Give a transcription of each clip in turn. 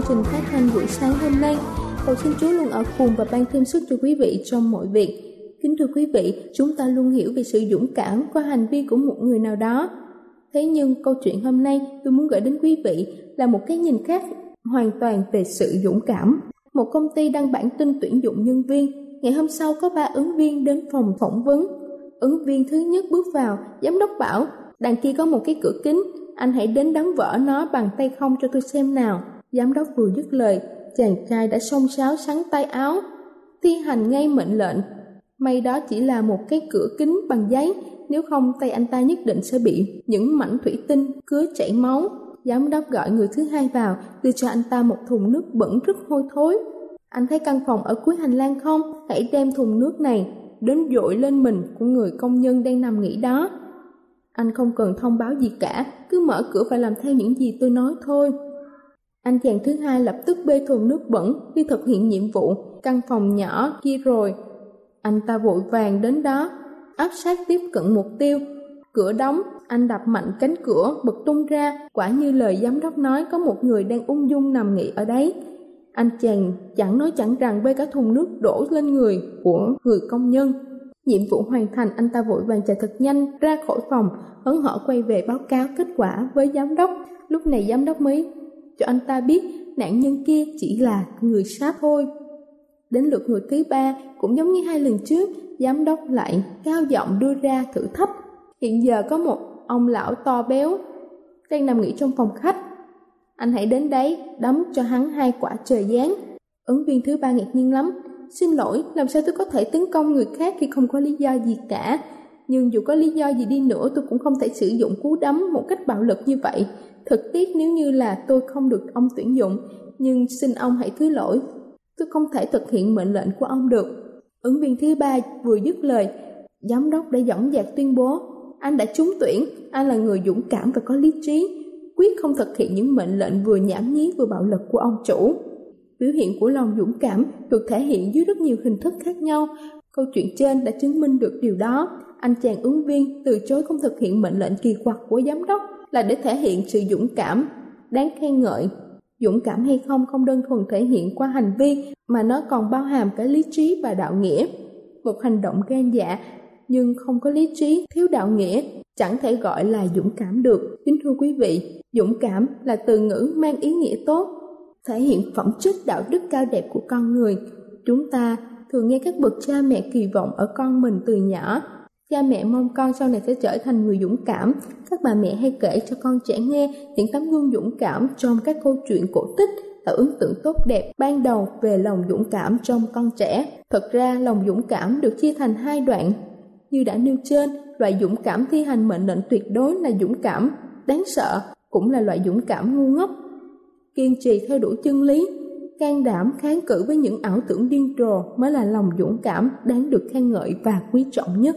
Chương trình phát thanh buổi sáng hôm nay. Cầu xin Chúa luôn ở cùng và ban thêm sức cho quý vị trong mọi việc. Kính thưa quý vị, chúng ta luôn hiểu về sự dũng cảm qua hành vi của một người nào đó. Thế nhưng câu chuyện hôm nay tôi muốn gửi đến quý vị là một cái nhìn khác hoàn toàn về sự dũng cảm. Một công ty đăng bản tin tuyển dụng nhân viên. Ngày hôm sau có ba ứng viên đến phòng phỏng vấn. Ứng viên thứ nhất bước vào, giám đốc bảo, đằng kia có một cái cửa kính, anh hãy đến đóng vỡ nó bằng tay không cho tôi xem nào. Giám đốc vừa dứt lời, chàng trai đã xông sáo sắn tay áo, thi hành ngay mệnh lệnh. May đó chỉ là một cái cửa kính bằng giấy, nếu không tay anh ta nhất định sẽ bị những mảnh thủy tinh cứa chảy máu. Giám đốc gọi người thứ hai vào, đưa cho anh ta một thùng nước bẩn rất hôi thối. Anh thấy căn phòng ở cuối hành lang không? Hãy đem thùng nước này đến dội lên mình của người công nhân đang nằm nghỉ đó. Anh không cần thông báo gì cả, cứ mở cửa và làm theo những gì tôi nói thôi. Anh chàng thứ hai lập tức bê thùng nước bẩn đi thực hiện nhiệm vụ căn phòng nhỏ kia rồi. Anh ta vội vàng đến đó, áp sát tiếp cận mục tiêu. Cửa đóng, anh đập mạnh cánh cửa bật tung ra, quả như lời giám đốc nói có một người đang ung dung nằm nghỉ ở đấy. Anh chàng chẳng nói chẳng rằng bê cả thùng nước đổ lên người của người công nhân. Nhiệm vụ hoàn thành anh ta vội vàng chạy thật nhanh ra khỏi phòng, hấn hở quay về báo cáo kết quả với giám đốc. Lúc này giám đốc mới cho anh ta biết nạn nhân kia chỉ là người sát thôi. Đến lượt người thứ ba, cũng giống như hai lần trước, giám đốc lại cao giọng đưa ra thử thách. Hiện giờ có một ông lão to béo đang nằm nghỉ trong phòng khách. Anh hãy đến đấy, đấm cho hắn hai quả trời giáng. Ứng viên thứ ba ngạc nhiên lắm. Xin lỗi, làm sao tôi có thể tấn công người khác khi không có lý do gì cả? Nhưng dù có lý do gì đi nữa tôi cũng không thể sử dụng cú đấm một cách bạo lực như vậy. Thực tiếc nếu như là tôi không được ông tuyển dụng, nhưng xin ông hãy thứ lỗi. Tôi không thể thực hiện mệnh lệnh của ông được. Ứng viên thứ ba vừa dứt lời, giám đốc đã dõng dạc tuyên bố, anh đã trúng tuyển, anh là người dũng cảm và có lý trí, quyết không thực hiện những mệnh lệnh vừa nhảm nhí vừa bạo lực của ông chủ. Biểu hiện của lòng dũng cảm được thể hiện dưới rất nhiều hình thức khác nhau. Câu chuyện trên đã chứng minh được điều đó. Anh chàng ứng viên từ chối không thực hiện mệnh lệnh kỳ quặc của giám đốc là để thể hiện sự dũng cảm, đáng khen ngợi. Dũng cảm hay không không đơn thuần thể hiện qua hành vi mà nó còn bao hàm cả lý trí và đạo nghĩa. Một hành động gan dạ nhưng không có lý trí, thiếu đạo nghĩa chẳng thể gọi là dũng cảm được. Kính thưa quý vị, dũng cảm là từ ngữ mang ý nghĩa tốt, thể hiện phẩm chất đạo đức cao đẹp của con người. Chúng ta thường nghe các bậc cha mẹ kỳ vọng ở con mình từ nhỏ. Cha mẹ mong con sau này sẽ trở thành người dũng cảm. Các bà mẹ hay kể cho con trẻ nghe những tấm gương dũng cảm trong các câu chuyện cổ tích là ấn tượng tốt đẹp ban đầu về lòng dũng cảm trong con trẻ. Thật ra lòng dũng cảm được chia thành hai đoạn. Như đã nêu trên, loại dũng cảm thi hành mệnh lệnh tuyệt đối là dũng cảm, đáng sợ, cũng là loại dũng cảm ngu ngốc. Kiên trì theo đuổi chân lý, can đảm kháng cự với những ảo tưởng điên rồ mới là lòng dũng cảm đáng được khen ngợi và quý trọng nhất.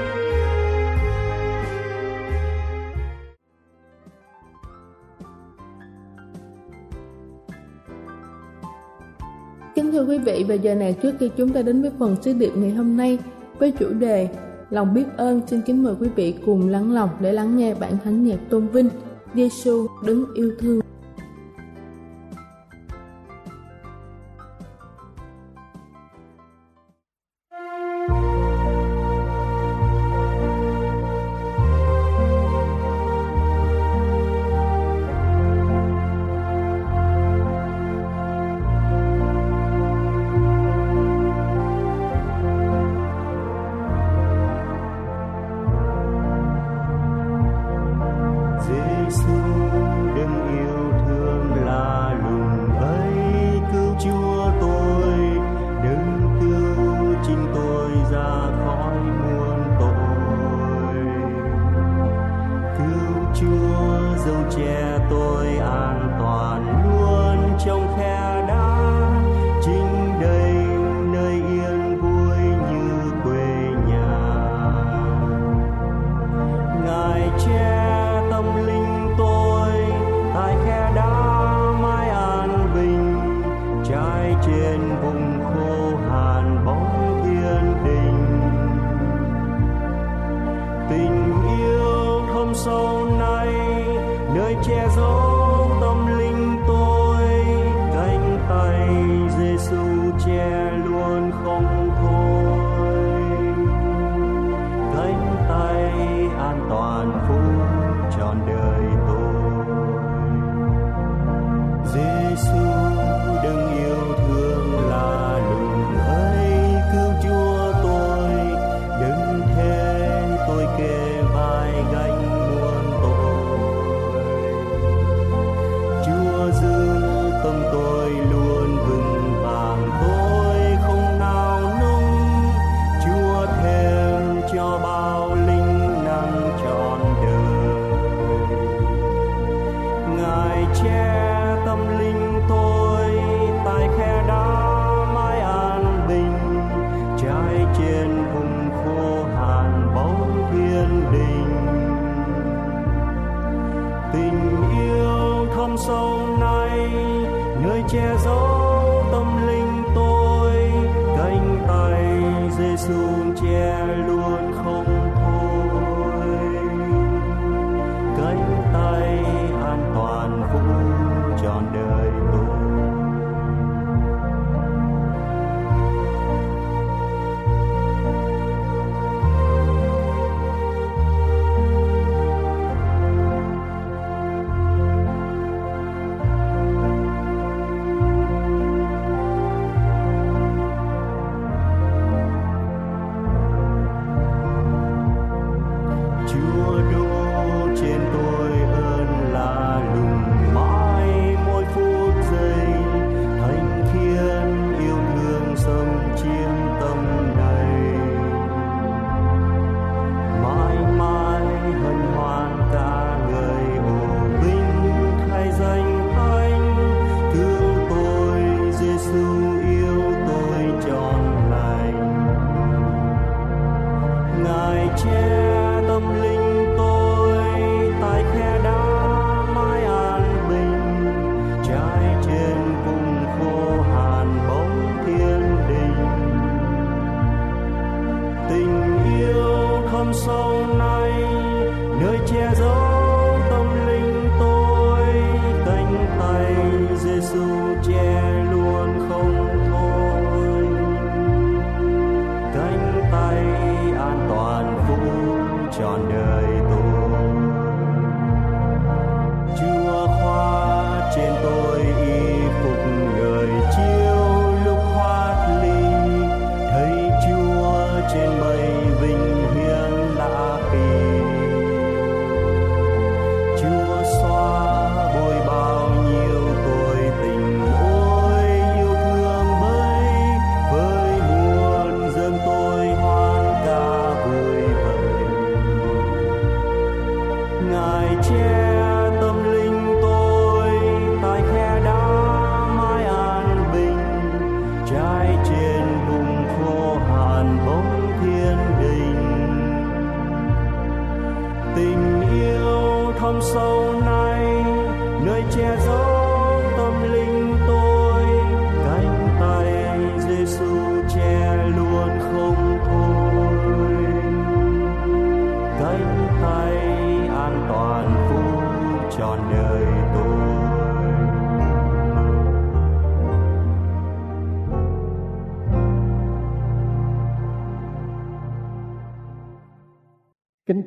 Thưa quý vị, và giờ này trước khi chúng ta đến với phần sứ điệp ngày hôm nay với chủ đề Lòng biết ơn, xin kính mời quý vị cùng lắng lòng để lắng nghe bản thánh nhạc tôn vinh Giêsu đứng yêu thương.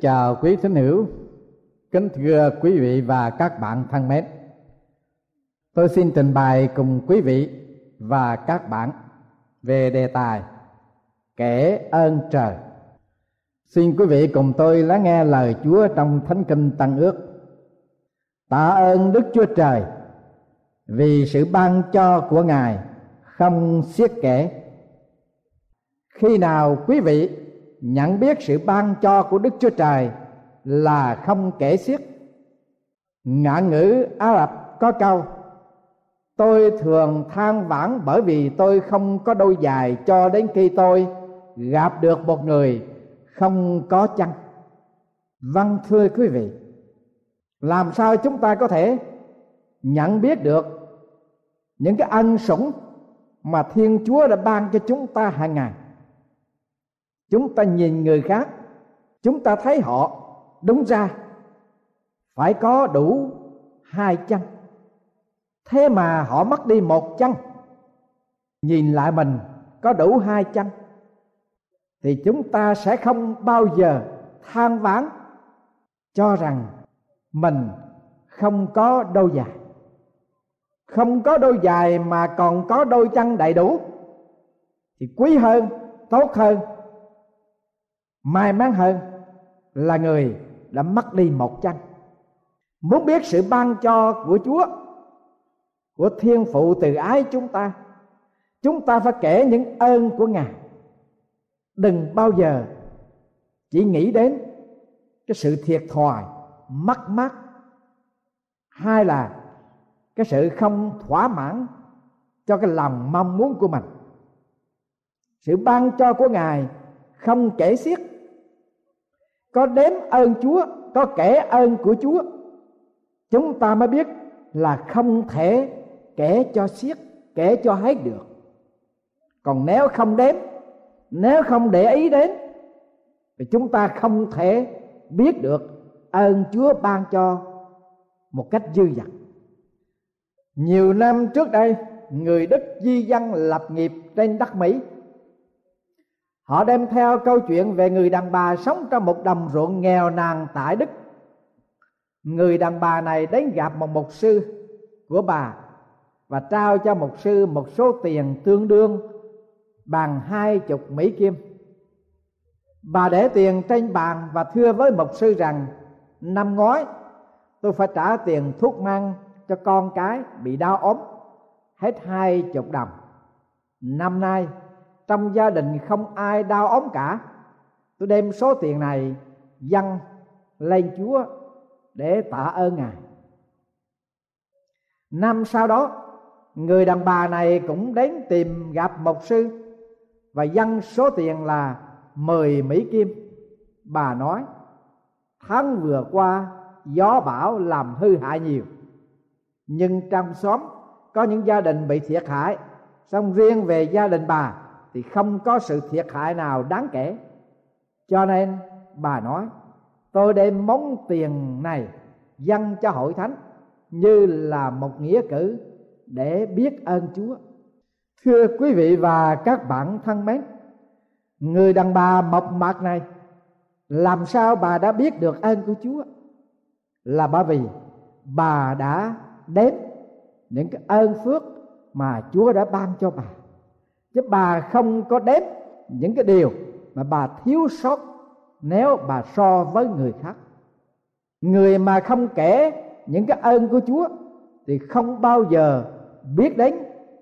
Chào quý thính hữu, kính thưa quý vị và các bạn thân mến. Tôi xin trình bày cùng quý vị và các bạn về đề tài kể ơn trời. Xin quý vị cùng tôi lắng nghe lời Chúa trong Thánh Kinh Tăng Ước. Tạ ơn Đức Chúa Trời vì sự ban cho của Ngài không xiết kể. Khi nào quý vị nhận biết sự ban cho của Đức Chúa Trời là không kể xiết. Ngạn ngữ Ả Rập có câu Tôi thường than vãn bởi vì tôi không có đôi giày cho đến khi tôi gặp được một người không có chân. Vâng thưa quý vị, làm sao chúng ta có thể nhận biết được những cái ân sủng mà Thiên Chúa đã ban cho chúng ta hàng ngày? Chúng ta nhìn người khác, chúng ta thấy họ. Đúng ra, phải có đủ hai chân thế mà họ mất đi một chân nhìn lại mình, có đủ hai chân thì chúng ta sẽ không bao giờ than vãn, cho rằng mình không có đôi giày. Không có đôi giày mà còn có đôi chân đầy đủ, thì quý hơn, tốt hơn may mắn hơn là người đã mất đi một chân muốn biết sự ban cho của chúa, của thiên phụ từ ái chúng ta chúng ta phải kể những ơn của ngài. Đừng bao giờ chỉ nghĩ đến cái sự thiệt thòi, mất mát hai là cái sự không thỏa mãn cho cái lòng mong muốn của mình. Sự ban cho của ngài không kể xiết có đếm ơn chúa, có kể ơn của chúa. Chúng ta mới biết là không thể kể cho xiết kể cho hết được. Còn nếu không đếm, nếu không để ý đến, thì chúng ta không thể biết được ơn chúa ban cho một cách dư dật. Nhiều năm trước đây, người đức di dân lập nghiệp trên đất mỹ họ đem theo câu chuyện về người đàn bà sống trong một đồng ruộng nghèo nàn tại đức. Người đàn bà này đến gặp một mục sư của bà và trao cho mục sư một số tiền tương đương bằng hai chục mỹ kim. Bà để tiền trên bàn và thưa với mục sư rằng, năm ngoái, tôi phải trả tiền thuốc mang cho con cái bị đau ốm, hết hai chục đồng. Năm nay trong gia đình không ai đau ốm cả tôi đem số tiền này dâng lên chúa để tạ ơn ngài năm sau đó người đàn bà này cũng đến tìm gặp mục sư và dâng số tiền là 10 Mỹ Kim. Bà nói, tháng vừa qua gió bão làm hư hại nhiều. Nhưng trong xóm có những gia đình bị thiệt hại, xong riêng về gia đình bà thì không có sự thiệt hại nào đáng kể. Cho nên bà nói, tôi đem món tiền này dâng cho hội thánh như là một nghĩa cử để biết ơn Chúa. Thưa quý vị và các bạn thân mến, người đàn bà mộc mạc này làm sao bà đã biết được ơn của chúa là bởi vì bà đã đếm những cái ơn phước mà chúa đã ban cho bà chứ bà không có đếm những cái điều mà bà thiếu sót nếu bà so với người khác. Người mà không kể những cái ơn của chúa thì không bao giờ biết đến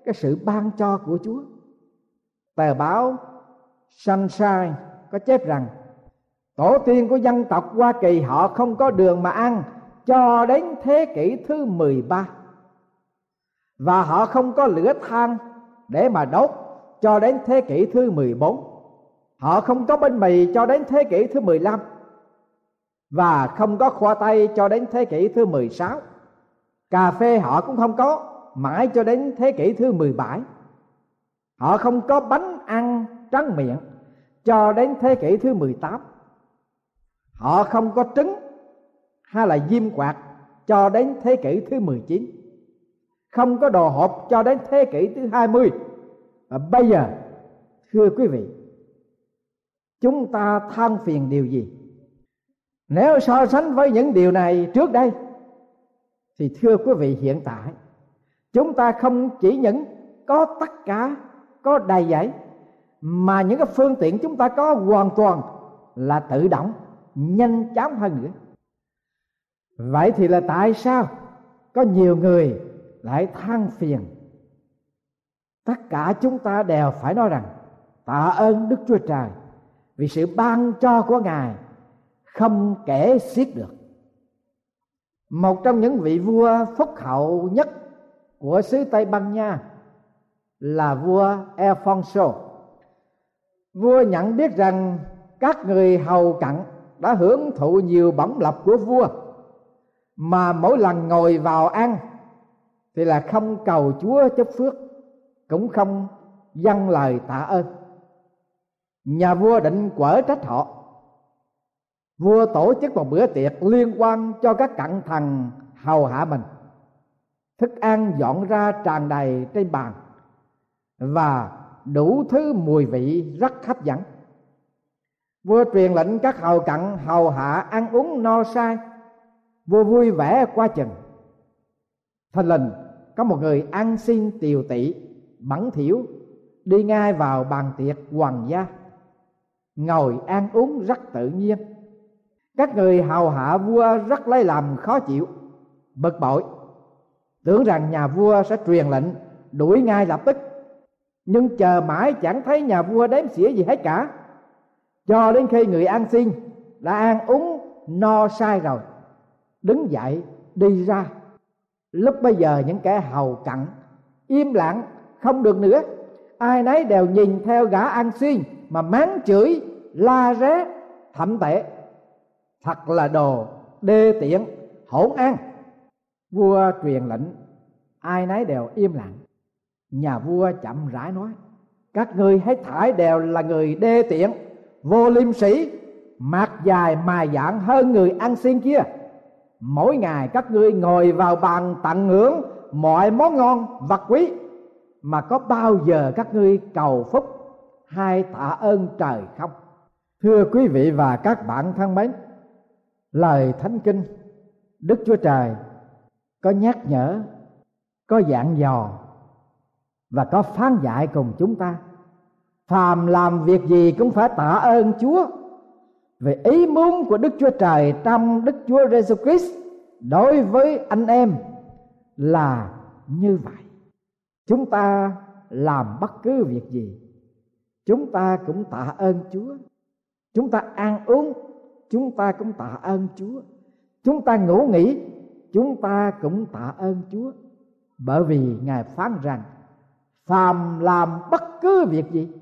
cái sự ban cho của chúa. Tờ báo sunshine có chép rằng, tổ tiên của dân tộc hoa kỳ họ không có đường mà ăn cho đến thế kỷ thứ 13 và họ không có lửa than để mà đốt cho đến thế kỷ thứ 14 họ không có bánh mì cho đến thế kỷ thứ 15 và không có khoa tây cho đến thế kỷ thứ 16 cà phê họ cũng không có, mãi cho đến thế kỷ thứ 17 họ không có bánh ăn trắng miệng cho đến thế kỷ thứ 18 họ không có trứng hay là diêm quạt cho đến thế kỷ thứ 19 không có đồ hộp cho đến thế kỷ thứ 20 và bây giờ, thưa quý vị, chúng ta than phiền điều gì? Nếu so sánh với những điều này trước đây, thì thưa quý vị, hiện tại, chúng ta không chỉ những có tất cả, có đầy dẫy, mà những cái phương tiện chúng ta có hoàn toàn là tự động, nhanh chóng hơn nữa. Vậy thì là tại sao có nhiều người lại than phiền tất cả chúng ta đều phải nói rằng, tạ ơn đức chúa trời vì sự ban cho của ngài không kể xiết được. Một trong những vị vua phúc hậu nhất của xứ tây ban nha là vua alfonso. Vua nhận biết rằng các người hầu cận đã hưởng thụ nhiều bổng lộc của vua, mà mỗi lần ngồi vào ăn thì là không cầu chúa chúc phước cũng không dâng lời tạ ơn. Nhà vua định quở trách họ. Vua tổ chức một bữa tiệc liên quan cho các cận thần hầu hạ mình. Thức ăn dọn ra tràn đầy trên bàn và đủ thứ mùi vị rất hấp dẫn. Vua truyền lệnh các hầu cận hầu hạ ăn uống no say vua vui vẻ qua chừng. Thình lình, có một người ăn xin tiều tị bẩn thỉu đi ngay vào bàn tiệc hoàng gia, ngồi ăn uống rất tự nhiên. Các người hầu hạ vua rất lấy làm khó chịu, bực bội. Tưởng rằng nhà vua sẽ truyền lệnh, đuổi ngay lập tức. Nhưng chờ mãi chẳng thấy nhà vua đếm xỉa gì hết cả. Cho đến khi người ăn xin đã ăn uống no sai rồi, đứng dậy đi ra. Lúc bây giờ những kẻ hầu cận, im lặng không được nữa. Ai nấy đều nhìn theo gã ăn xin mà mắng chửi, la ré thậm tệ thật là đồ đê tiện, hỗn ăn. Vua truyền lệnh, ai nấy đều im lặng. Nhà vua chậm rãi nói, các ngươi hết thải đều là người đê tiện, vô liêm sĩ mặt dài mài dạng hơn người ăn xin kia. Mỗi ngày các ngươi ngồi vào bàn tận hưởng mọi món ngon, vật quý mà có bao giờ các ngươi cầu phúc hay tạ ơn trời không? Thưa quý vị và các bạn thân mến, lời thánh kinh, đức chúa trời có nhắc nhở, có dặn dò và có phán dạy cùng chúng ta. Phàm làm việc gì cũng phải tạ ơn chúa về ý muốn của đức chúa trời trong đức chúa giêsu christ đối với anh em là như vậy chúng ta làm bất cứ việc gì. Chúng ta cũng tạ ơn chúa. Chúng ta ăn uống, chúng ta cũng tạ ơn chúa. Chúng ta ngủ nghỉ, chúng ta cũng tạ ơn chúa. Bởi vì ngài phán rằng, phàm làm bất cứ việc gì,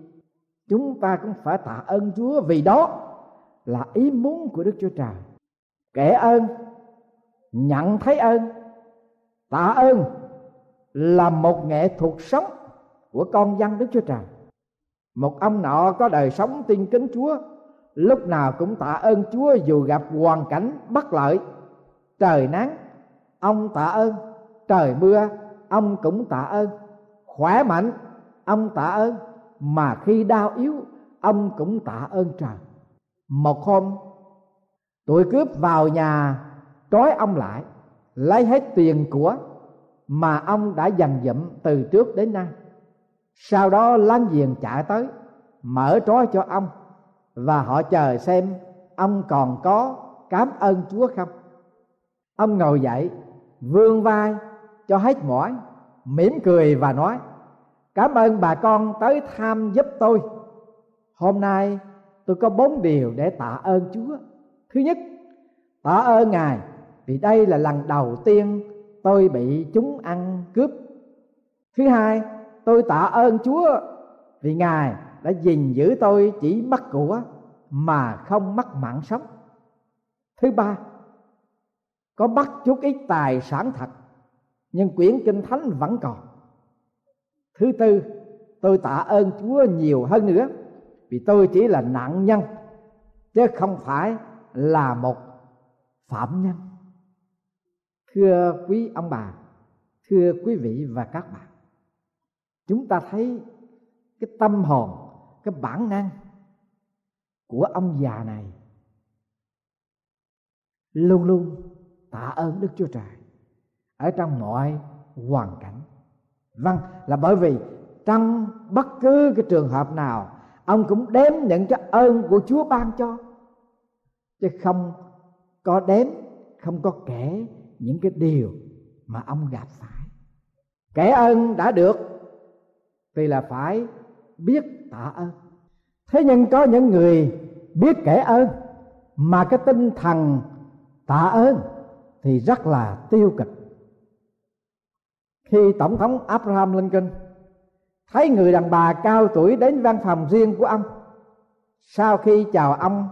chúng ta cũng phải tạ ơn chúa vì đó là ý muốn của đức chúa trời. Kể ơn, nhận thấy ơn, tạ ơn là một nghệ thuật sống của con dân đức chúa trời. Một ông nọ có đời sống tin kính chúa, lúc nào cũng tạ ơn chúa dù gặp hoàn cảnh bất lợi, trời nắng, ông tạ ơn, trời mưa, ông cũng tạ ơn. Khỏe mạnh, ông tạ ơn, mà khi đau yếu, ông cũng tạ ơn trời. Một hôm, tụi cướp vào nhà trói ông lại, lấy hết tiền của mà ông đã dành dụm từ trước đến nay. Sau đó láng giềng chạy tới, mở trói cho ông, và họ chờ xem ông còn có cảm ơn chúa không. Ông ngồi dậy, vươn vai cho hết mỏi, mỉm cười và nói, cảm ơn bà con tới thăm giúp tôi. Hôm nay tôi có bốn điều để tạ ơn chúa. Thứ nhất, tạ ơn ngài vì đây là lần đầu tiên tôi bị chúng ăn cướp. Thứ hai, tôi tạ ơn chúa vì ngài đã gìn giữ tôi chỉ mất của mà không mất mạng sống. Thứ ba, có bắt chút ít tài sản thật, nhưng quyển kinh thánh vẫn còn. Thứ tư, tôi tạ ơn chúa nhiều hơn nữa vì tôi chỉ là nạn nhân, chứ không phải là một phạm nhân thưa quý ông bà, thưa quý vị và các bạn, chúng ta thấy cái tâm hồn, cái bản năng của ông già này luôn luôn tạ ơn đức chúa trời ở trong mọi hoàn cảnh. Vâng là bởi vì trong bất cứ cái trường hợp nào, ông cũng đếm những cái ơn của chúa ban cho, chứ không có đếm, không có kể những cái điều mà ông gặp phải. Kẻ ơn đã được, thì là phải biết tạ ơn. Thế nhưng có những người biết kể ơn mà cái tinh thần tạ ơn thì rất là tiêu cực. Khi tổng thống abraham lincoln thấy người đàn bà cao tuổi đến văn phòng riêng của ông, sau khi chào ông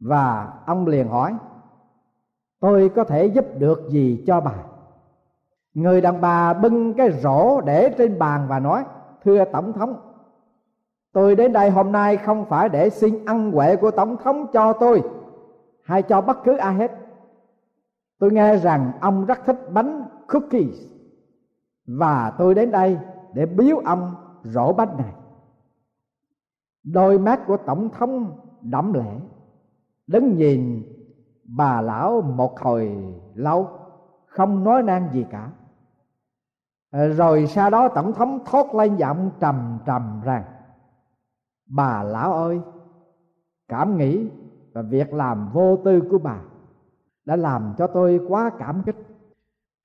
và ông liền hỏi tôi có thể giúp được gì cho bà? Người đàn bà bưng cái rổ để trên bàn và nói, thưa tổng thống, tôi đến đây hôm nay không phải để xin ăn huệ của tổng thống cho tôi hay cho bất cứ ai hết. Tôi nghe rằng ông rất thích bánh cookies và tôi đến đây để biếu ông rổ bánh này. Đôi mắt của tổng thống đẫm lệ, đứng nhìn bà lão một hồi lâu, không nói năng gì cả. Ờ, rồi sau đó tổng thống thốt lên giọng trầm trầm rằng, bà lão ơi, cảm nghĩ và việc làm vô tư của bà đã làm cho tôi quá cảm kích.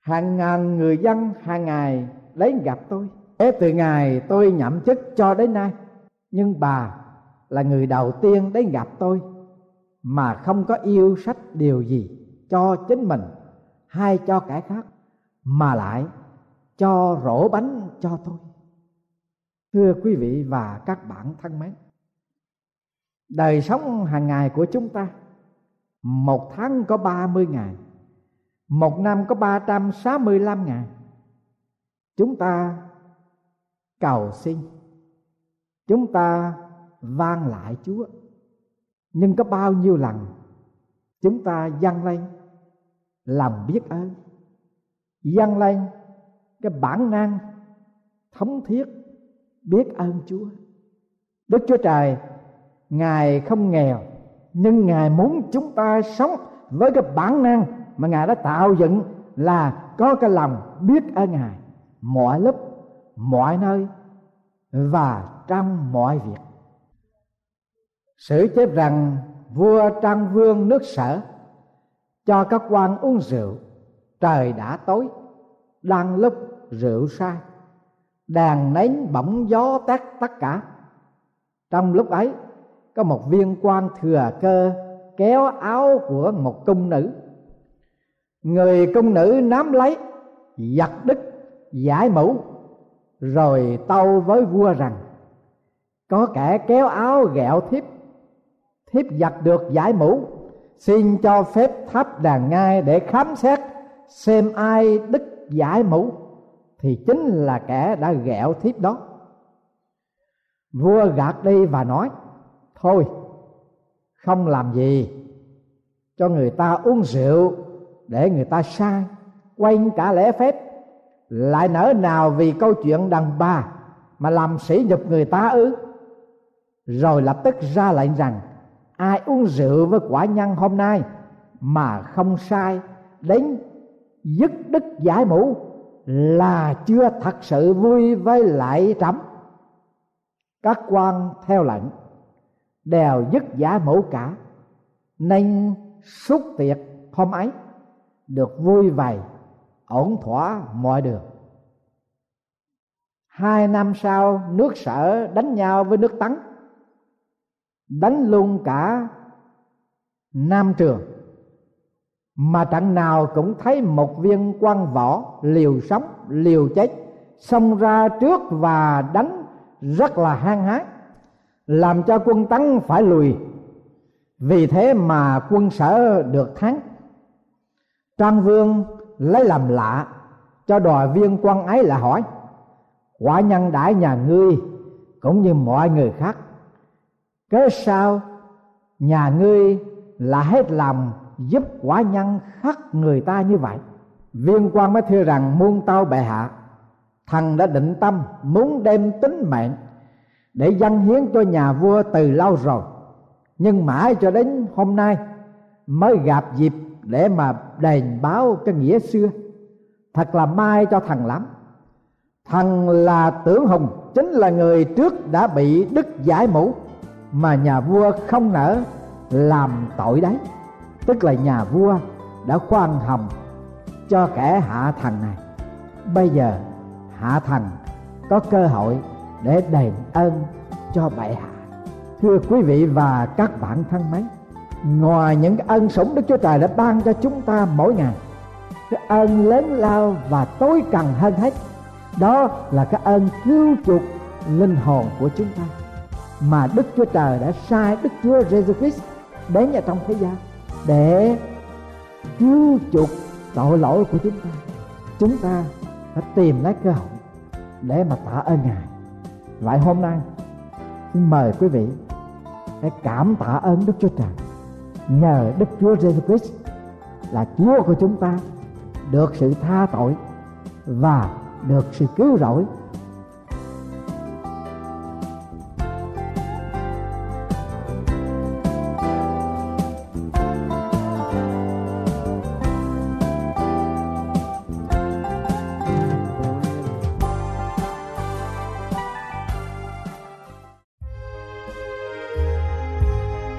Hàng ngàn người dân hàng ngày đến gặp tôi. Kể từ ngày tôi nhậm chức cho đến nay, nhưng bà là người đầu tiên đến gặp tôi mà không có yêu sách điều gì cho chính mình hay cho kẻ khác, mà lại cho rổ bánh cho tôi thưa quý vị và các bạn thân mến, đời sống hàng ngày của chúng ta, một tháng có 30 ngày một năm có 365 ngày chúng ta cầu xin, chúng ta vang lại chúa nhưng có bao nhiêu lần chúng ta dâng lên lòng biết ơn? Dâng lên cái bản năng thống thiết biết ơn chúa. Đức chúa trời, ngài không nghèo, nhưng ngài muốn chúng ta sống với cái bản năng mà ngài đã tạo dựng là có cái lòng biết ơn ngài. Mọi lúc, mọi nơi và trong mọi việc sử chép rằng, vua trang vương nước sở, cho các quan uống rượu, trời đã tối, đang lúc rượu say đàn nến bỗng gió tắt tất cả. Trong lúc ấy, có một viên quan thừa cơ kéo áo của một cung nữ. Người cung nữ nắm lấy, giật đứt, giải mũ, rồi tâu với vua rằng, có kẻ kéo áo gẹo thiếp thiếp giật được giải mũ, xin cho phép thắp đàn ngai để khám xét xem ai đứt giải mũ, thì chính là kẻ đã ghẹo thiếp đó. Vua gạt đi và nói, thôi, không làm gì, cho người ta uống rượu để người ta sai quanh cả lễ phép. Lại nỡ nào vì câu chuyện đàn bà mà làm sỉ nhục người ta ư? Rồi lập tức ra lệnh rằng ai uống rượu với quả nhân hôm nay mà không sai đến dứt đức giải mũ là chưa thật sự vui với lại trẫm. Các quan theo lệnh, đều dứt giả mũ cả. Nên suốt tiệc hôm ấy được vui vầy, ổn thỏa mọi đường. Hai năm sau, nước sở đánh nhau với nước tấn đánh luôn cả nam trường. Mà trận nào cũng thấy một viên quan võ liều sống liều chết, xông ra trước và đánh rất là hang hái, làm cho quân tấn phải lùi. Vì thế mà quân sở được thắng. Trang vương lấy làm lạ cho đòi viên quan ấy là hỏi, quả nhân đãi nhà ngươi cũng như mọi người khác cớ sao? Nhà ngươi là hết lòng giúp quả nhân khắc người ta như vậy. Viên quan mới thưa rằng, muôn tao bệ hạ thần đã định tâm, muốn đem tính mệnh để dâng hiến cho nhà vua từ lâu rồi. Nhưng mãi cho đến hôm nay mới gặp dịp để mà đền báo cái nghĩa xưa. Thật là may cho thần lắm. Thần là tưởng hùng, chính là người trước đã bị đức giải mũ mà nhà vua không nỡ làm tội đấy. Tức là nhà vua đã khoan hồng cho kẻ hạ thần này. Bây giờ hạ thần có cơ hội để đền ơn cho bệ hạ. Thưa quý vị và các bạn thân mến, ngoài những ân sủng đức chúa trời đã ban cho chúng ta mỗi ngày, cái ơn lớn lao và tối cần hơn hết, đó là cái ơn cứu chuộc linh hồn của chúng ta mà đức chúa trời đã sai đức chúa Jesus christ đến ở trong thế gian để cứu chuộc tội lỗi của chúng ta. Chúng ta phải tìm lấy cơ hội để mà tạ ơn ngài. Vậy hôm nay, xin mời quý vị hãy cảm tạ ơn đức chúa trời nhờ đức chúa Jesus christ là chúa của chúng ta, được sự tha tội và được sự cứu rỗi